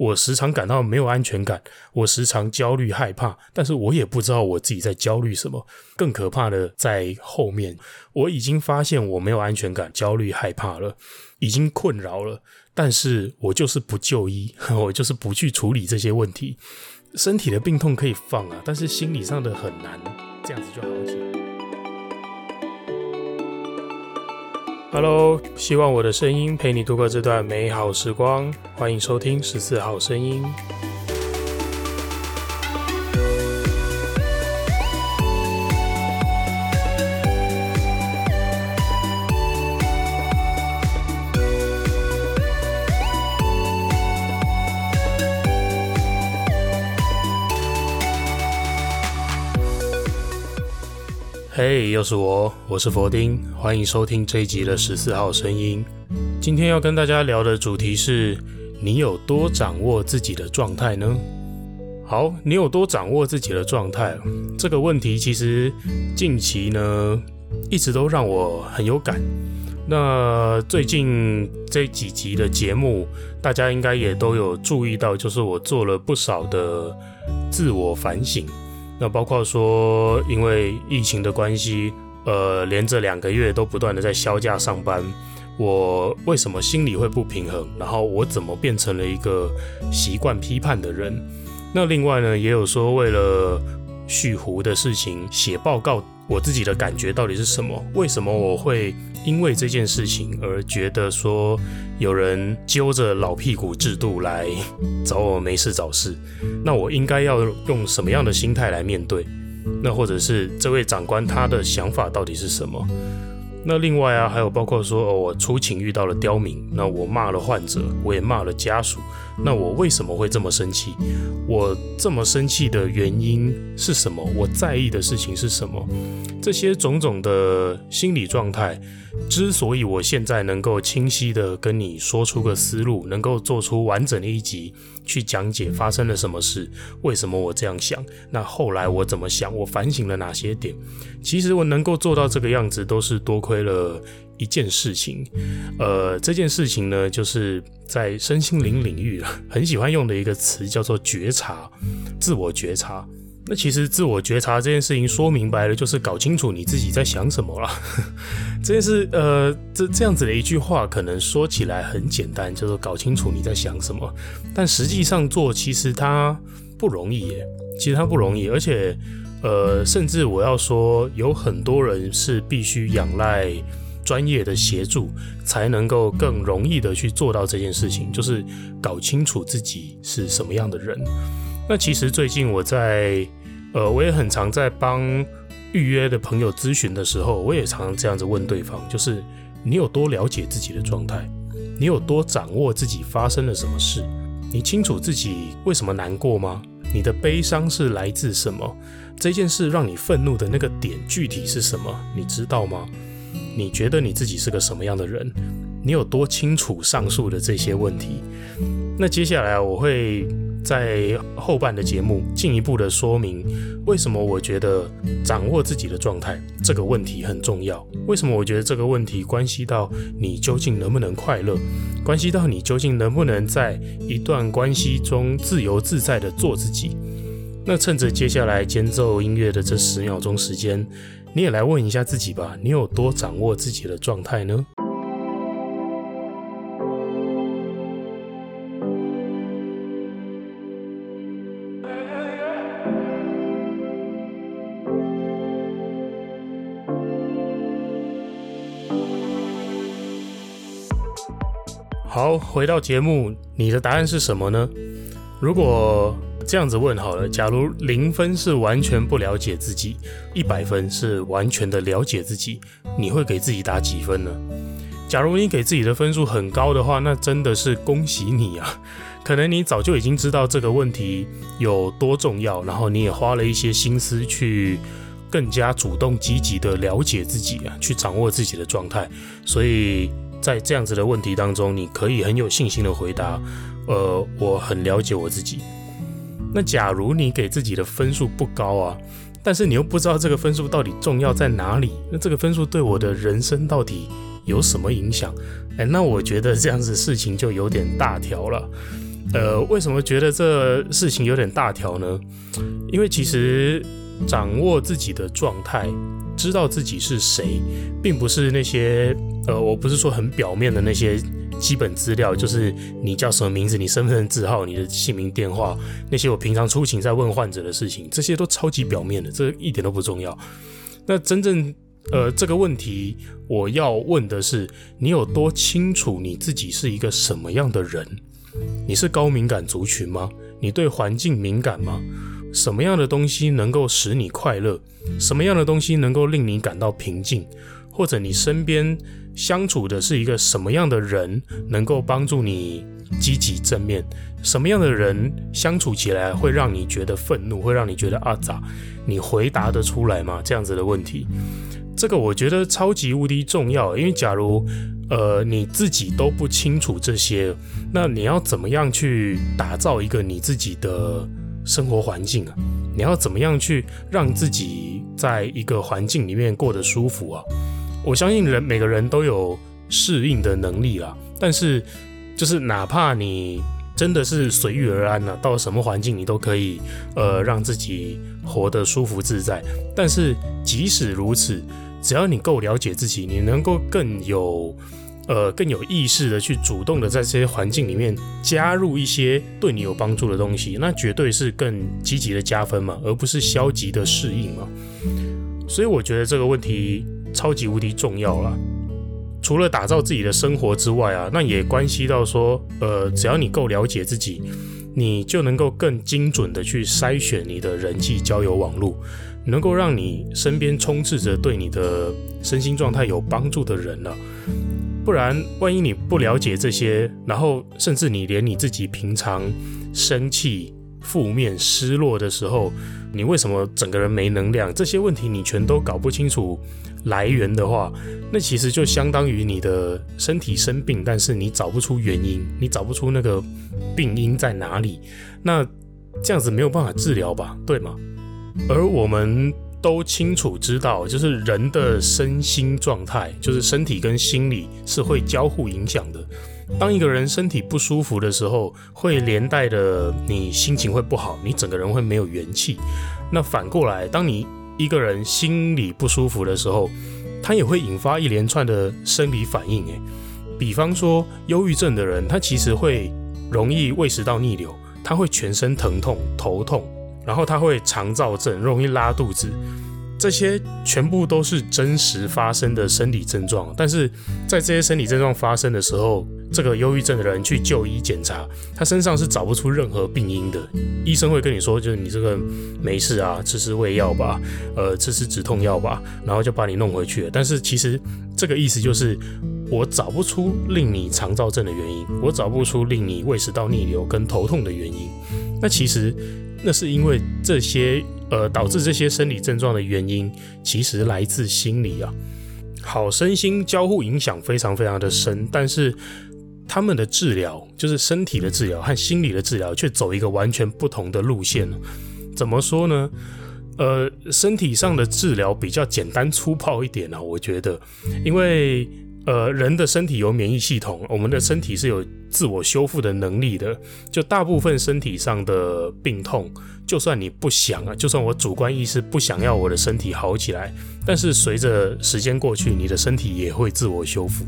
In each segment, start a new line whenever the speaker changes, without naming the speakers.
我时常感到没有安全感，我时常焦虑害怕，但是我也不知道我自己在焦虑什么。更可怕的在后面，我已经发现我没有安全感、焦虑害怕了，已经困扰了，但是我就是不就医，我就是不去处理这些问题。身体的病痛可以放啊，但是心理上的很难，这样子就好起来。Hello，希望我的声音陪你度过这段美好时光。欢迎收听十四号声音。嘿又是我，我是佛丁，欢迎收听这一集的十四号声音。今天要跟大家聊的主题是：你有多掌握自己的状态呢？好，你有多掌握自己的状态？这个问题其实近期呢一直都让我很有感。那最近这几集的节目，大家应该也都有注意到，就是我做了不少的自我反省。那包括说，因为疫情的关系，呃，连着两个月都不断的在休假上班，我为什么心里会不平衡？然后我怎么变成了一个习惯批判的人？那另外呢，也有说为了蓄胡的事情写报告，我自己的感觉到底是什么？为什么我会？因为这件事情而觉得说有人揪着老屁股制度来找我没事找事，那我应该要用什么样的心态来面对？那或者是这位长官他的想法到底是什么？那另外啊，还有包括说，哦，我出勤遇到了刁民，那我骂了患者，我也骂了家属，那我为什么会这么生气？我这么生气的原因是什么？我在意的事情是什么？这些种种的心理状态，之所以我现在能够清晰地跟你说出个思路，能够做出完整的一集去讲解发生了什么事，为什么我这样想，那后来我怎么想，我反省了哪些点？其实我能够做到这个样子，都是多亏了一件事情。呃，这件事情呢，就是在身心灵领域很喜欢用的一个词，叫做觉察，自我觉察。那其实自我觉察这件事情说明白了，就是搞清楚你自己在想什么了。这件事，呃，这这样子的一句话，可能说起来很简单，就是搞清楚你在想什么。但实际上做，其实它不容易耶。其实它不容易，而且，呃，甚至我要说，有很多人是必须仰赖专业的协助，才能够更容易的去做到这件事情，就是搞清楚自己是什么样的人。那其实最近我在，呃，我也很常在帮预约的朋友咨询的时候，我也常常这样子问对方，就是你有多了解自己的状态？你有多掌握自己发生了什么事？你清楚自己为什么难过吗？你的悲伤是来自什么？这件事让你愤怒的那个点具体是什么？你知道吗？你觉得你自己是个什么样的人？你有多清楚上述的这些问题？那接下来我会。在后半的节目，进一步的说明为什么我觉得掌握自己的状态这个问题很重要。为什么我觉得这个问题关系到你究竟能不能快乐，关系到你究竟能不能在一段关系中自由自在的做自己。那趁着接下来间奏音乐的这十秒钟时间，你也来问一下自己吧，你有多掌握自己的状态呢？好，回到节目，你的答案是什么呢？如果这样子问好了，假如零分是完全不了解自己，一百分是完全的了解自己，你会给自己打几分呢？假如你给自己的分数很高的话，那真的是恭喜你啊！可能你早就已经知道这个问题有多重要，然后你也花了一些心思去更加主动积极的了解自己啊，去掌握自己的状态，所以。在这样子的问题当中，你可以很有信心的回答，呃，我很了解我自己。那假如你给自己的分数不高啊，但是你又不知道这个分数到底重要在哪里，那这个分数对我的人生到底有什么影响？哎，那我觉得这样子事情就有点大条了。呃，为什么觉得这事情有点大条呢？因为其实掌握自己的状态，知道自己是谁，并不是那些呃，我不是说很表面的那些基本资料，就是你叫什么名字、你身份证字号、你的姓名、电话，那些我平常出勤在问患者的事情，这些都超级表面的，这一点都不重要。那真正呃，这个问题我要问的是，你有多清楚你自己是一个什么样的人？你是高敏感族群吗？你对环境敏感吗？什么样的东西能够使你快乐？什么样的东西能够令你感到平静？或者你身边相处的是一个什么样的人，能够帮助你积极正面？什么样的人相处起来会让你觉得愤怒？会让你觉得啊咋？你回答得出来吗？这样子的问题，这个我觉得超级无敌重要。因为假如呃你自己都不清楚这些，那你要怎么样去打造一个你自己的生活环境啊？你要怎么样去让自己在一个环境里面过得舒服啊？我相信人每个人都有适应的能力啦，但是就是哪怕你真的是随遇而安了、到什么环境你都可以呃让自己活得舒服自在。但是即使如此，只要你够了解自己，你能够更有。呃，更有意识的去主动的在这些环境里面加入一些对你有帮助的东西，那绝对是更积极的加分嘛，而不是消极的适应嘛。所以我觉得这个问题超级无敌重要啦。除了打造自己的生活之外啊，那也关系到说，呃，只要你够了解自己，你就能够更精准的去筛选你的人际交友网络，能够让你身边充斥着对你的身心状态有帮助的人了。不然，万一你不了解这些，然后甚至你连你自己平常生气、负面、失落的时候，你为什么整个人没能量？这些问题你全都搞不清楚来源的话，那其实就相当于你的身体生病，但是你找不出原因，你找不出那个病因在哪里，那这样子没有办法治疗吧？对吗？而我们。都清楚知道，就是人的身心状态，就是身体跟心理是会交互影响的。当一个人身体不舒服的时候，会连带的你心情会不好，你整个人会没有元气。那反过来，当你一个人心里不舒服的时候，他也会引发一连串的生理反应。诶，比方说忧郁症的人，他其实会容易胃食道逆流，他会全身疼痛、头痛。然后他会肠燥症，容易拉肚子，这些全部都是真实发生的生理症状。但是在这些生理症状发生的时候，这个忧郁症的人去就医检查，他身上是找不出任何病因的。医生会跟你说，就是你这个没事啊，吃吃胃药吧，呃，吃吃止痛药吧，然后就把你弄回去了。但是其实这个意思就是，我找不出令你肠躁症的原因，我找不出令你胃食道逆流跟头痛的原因。那其实。那是因为这些呃导致这些生理症状的原因，其实来自心理啊。好，身心交互影响非常非常的深，但是他们的治疗，就是身体的治疗和心理的治疗，却走一个完全不同的路线。怎么说呢？呃，身体上的治疗比较简单粗暴一点啊，我觉得，因为。呃，人的身体有免疫系统，我们的身体是有自我修复的能力的。就大部分身体上的病痛，就算你不想啊，就算我主观意识不想要我的身体好起来，但是随着时间过去，你的身体也会自我修复。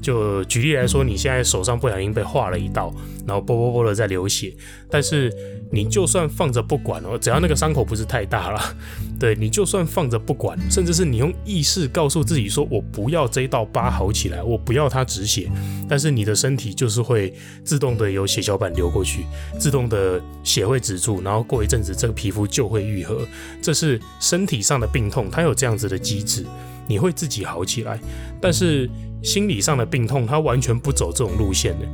就举例来说，你现在手上不小心被划了一道，然后啵啵啵的在流血，但是你就算放着不管哦，只要那个伤口不是太大了，对，你就算放着不管，甚至是你用意识告诉自己说，我不要这道疤好起来，我不要它止血，但是你的身体就是会自动的有血小板流过去，自动的血会止住，然后过一阵子这个皮肤就会愈合，这是身体上的病痛，它有这样子的机制，你会自己好起来，但是。心理上的病痛，他完全不走这种路线的。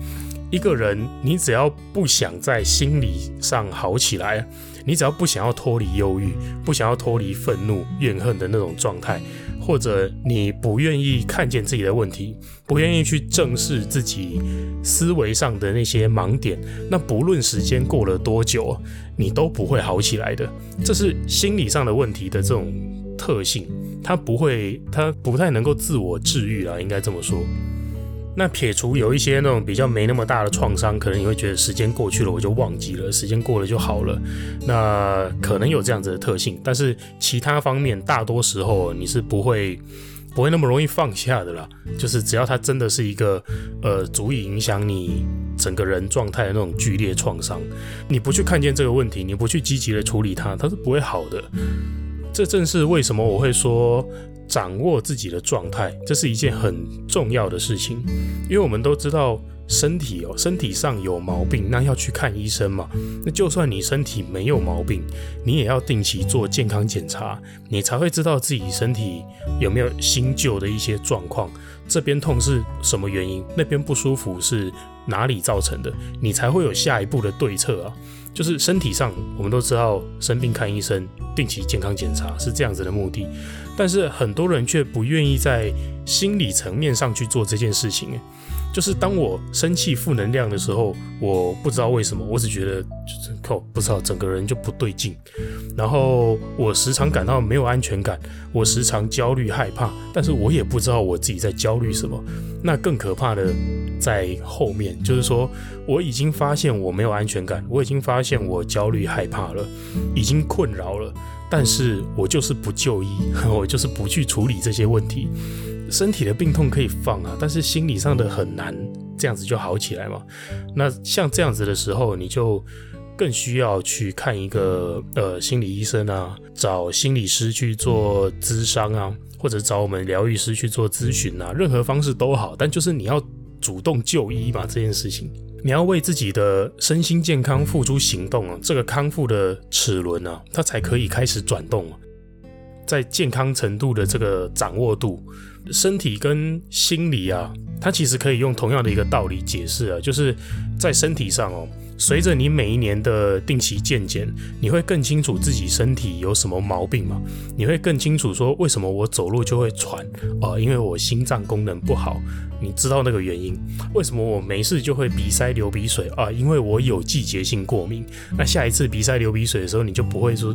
一个人，你只要不想在心理上好起来，你只要不想要脱离忧郁，不想要脱离愤怒、怨恨的那种状态，或者你不愿意看见自己的问题，不愿意去正视自己思维上的那些盲点，那不论时间过了多久，你都不会好起来的。这是心理上的问题的这种特性。他不会，他不太能够自我治愈啊，应该这么说。那撇除有一些那种比较没那么大的创伤，可能你会觉得时间过去了我就忘记了，时间过了就好了。那可能有这样子的特性，但是其他方面大多时候你是不会不会那么容易放下的啦。就是只要它真的是一个呃足以影响你整个人状态的那种剧烈创伤，你不去看见这个问题，你不去积极的处理它，它是不会好的。这正是为什么我会说。掌握自己的状态，这是一件很重要的事情，因为我们都知道身体哦，身体上有毛病，那要去看医生嘛。那就算你身体没有毛病，你也要定期做健康检查，你才会知道自己身体有没有新旧的一些状况。这边痛是什么原因？那边不舒服是哪里造成的？你才会有下一步的对策啊。就是身体上，我们都知道生病看医生，定期健康检查是这样子的目的，但是很多人却不愿意在心理层面上去做这件事情。就是当我生气、负能量的时候，我不知道为什么，我只觉得就是靠不知道整个人就不对劲，然后我时常感到没有安全感，我时常焦虑害怕，但是我也不知道我自己在焦虑什么。那更可怕的在后面，就是说我已经发现我没有安全感，我已经发现我焦虑害怕了，已经困扰了，但是我就是不就医，我就是不去处理这些问题。身体的病痛可以放啊，但是心理上的很难这样子就好起来嘛。那像这样子的时候，你就更需要去看一个呃心理医生啊，找心理师去做咨商啊，或者找我们疗愈师去做咨询啊，任何方式都好。但就是你要主动就医吧，这件事情你要为自己的身心健康付出行动啊，这个康复的齿轮啊，它才可以开始转动。在健康程度的这个掌握度。身体跟心理啊，它其实可以用同样的一个道理解释啊，就是在身体上哦，随着你每一年的定期健检，你会更清楚自己身体有什么毛病吗？你会更清楚说，为什么我走路就会喘啊？因为我心脏功能不好，你知道那个原因？为什么我没事就会鼻塞流鼻水啊？因为我有季节性过敏。那下一次鼻塞流鼻水的时候，你就不会说。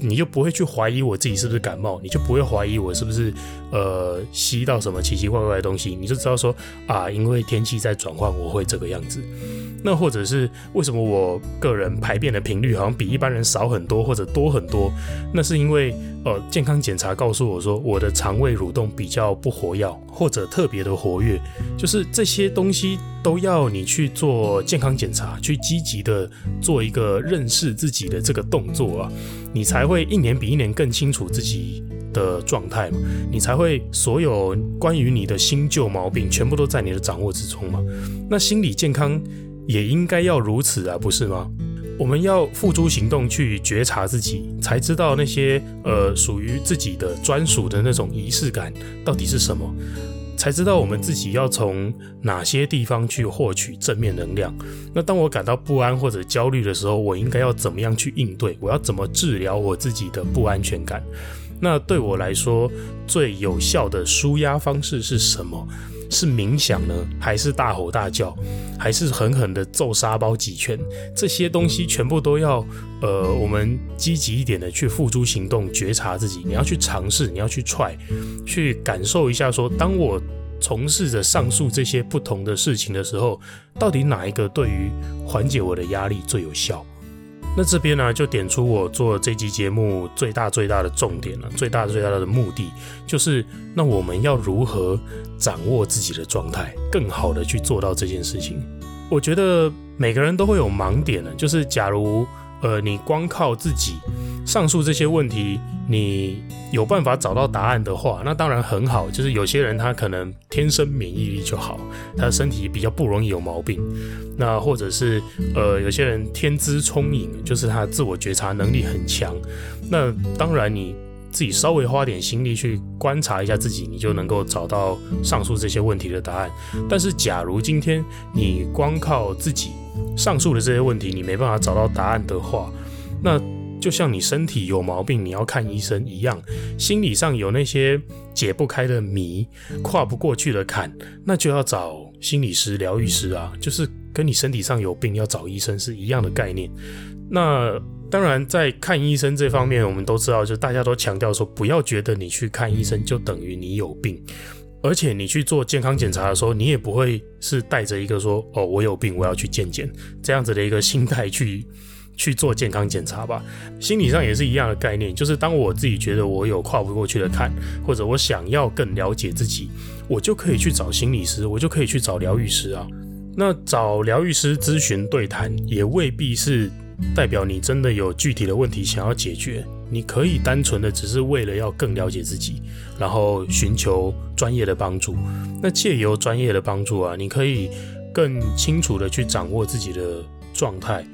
你就不会去怀疑我自己是不是感冒，你就不会怀疑我是不是呃吸到什么奇奇怪怪的东西，你就知道说啊，因为天气在转换，我会这个样子。那或者是为什么我个人排便的频率好像比一般人少很多或者多很多？那是因为呃健康检查告诉我说我的肠胃蠕动比较不活跃或者特别的活跃，就是这些东西都要你去做健康检查，去积极的做一个认识自己的这个动作啊，你才会一年比一年更清楚自己的状态嘛，你才会所有关于你的新旧毛病全部都在你的掌握之中嘛。那心理健康。也应该要如此啊，不是吗？我们要付诸行动去觉察自己，才知道那些呃属于自己的专属的那种仪式感到底是什么，才知道我们自己要从哪些地方去获取正面能量。那当我感到不安或者焦虑的时候，我应该要怎么样去应对？我要怎么治疗我自己的不安全感？那对我来说，最有效的舒压方式是什么？是冥想呢，还是大吼大叫，还是狠狠的揍沙包几拳？这些东西全部都要，呃，我们积极一点的去付诸行动，觉察自己。你要去尝试，你要去 try，去感受一下，说当我从事着上述这些不同的事情的时候，到底哪一个对于缓解我的压力最有效？那这边呢，就点出我做这期节目最大最大的重点了，最大最大的目的就是，那我们要如何掌握自己的状态，更好的去做到这件事情？我觉得每个人都会有盲点的，就是假如呃你光靠自己，上述这些问题，你有办法找到答案的话，那当然很好。就是有些人他可能天生免疫力就好，他的身体比较不容易有毛病。那或者是呃有些人天资聪颖，就是他自我觉察能力很强。那当然你自己稍微花点心力去观察一下自己，你就能够找到上述这些问题的答案。但是假如今天你光靠自己，上述的这些问题你没办法找到答案的话，那。就像你身体有毛病，你要看医生一样，心理上有那些解不开的谜、跨不过去的坎，那就要找心理师、疗愈师啊，就是跟你身体上有病要找医生是一样的概念。那当然，在看医生这方面，我们都知道，就大家都强调说，不要觉得你去看医生就等于你有病。而且你去做健康检查的时候，你也不会是带着一个说哦，我有病，我要去健检这样子的一个心态去 去做健康检查吧。心理上也是一样的概念，就是当我自己觉得我有跨不过去的坎，或者我想要更了解自己，我就可以去找心理师，我就可以去找疗愈师啊。那找疗愈师咨询对谈，也未必是代表你真的有具体的问题想要解决。你可以单纯的只是为了要更了解自己，然后寻求专业的帮助。那借由专业的帮助啊，你可以更清楚的去掌握自己的状态，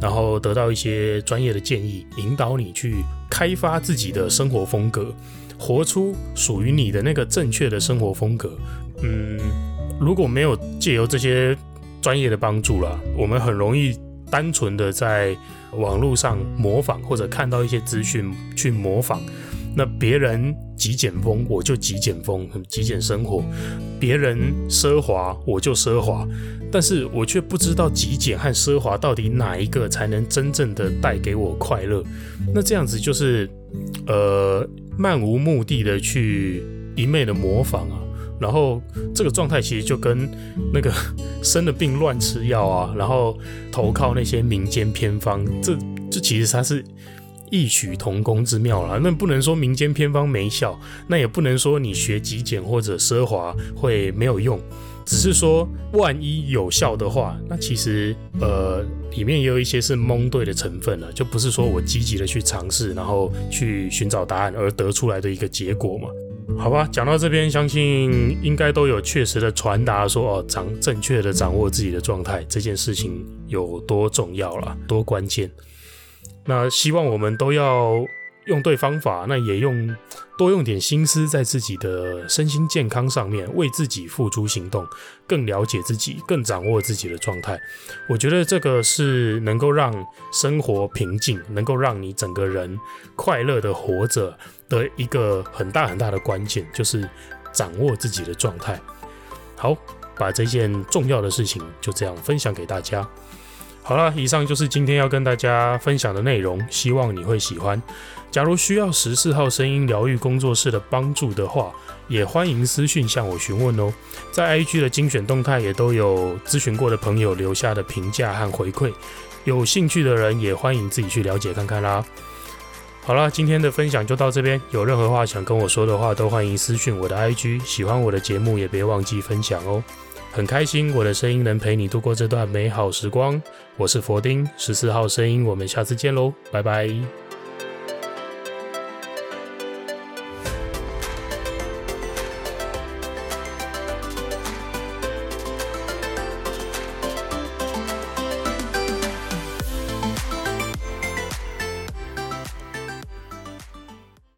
然后得到一些专业的建议，引导你去开发自己的生活风格，活出属于你的那个正确的生活风格。嗯，如果没有借由这些专业的帮助啦，我们很容易单纯的在网络上模仿，或者看到一些资讯去模仿，那别人极简风，我就极简风，极简生活；别人奢华，我就奢华。但是我却不知道极简和奢华到底哪一个才能真正的带给我快乐。那这样子就是，呃，漫无目的的去一昧的模仿啊。然后这个状态其实就跟那个 生了病乱吃药啊，然后投靠那些民间偏方，这这其实它是异曲同工之妙啦。那不能说民间偏方没效，那也不能说你学极简或者奢华会没有用，只是说万一有效的话，那其实呃里面也有一些是蒙对的成分了，就不是说我积极的去尝试，然后去寻找答案而得出来的一个结果嘛。好吧，讲到这边，相信应该都有确实的传达说哦，掌正确的掌握自己的状态这件事情有多重要了，多关键。那希望我们都要用对方法，那也用多用点心思在自己的身心健康上面，为自己付诸行动，更了解自己，更掌握自己的状态。我觉得这个是能够让生活平静，能够让你整个人快乐的活着。的一个很大很大的关键就是掌握自己的状态。好，把这件重要的事情就这样分享给大家。好了，以上就是今天要跟大家分享的内容，希望你会喜欢。假如需要十四号声音疗愈工作室的帮助的话，也欢迎私讯向我询问哦。在 IG 的精选动态也都有咨询过的朋友留下的评价和回馈，有兴趣的人也欢迎自己去了解看看啦。好了，今天的分享就到这边。有任何话想跟我说的话，都欢迎私讯我的 IG。喜欢我的节目，也别忘记分享哦。很开心我的声音能陪你度过这段美好时光。我是佛丁，十四号声音，我们下次见喽，拜拜。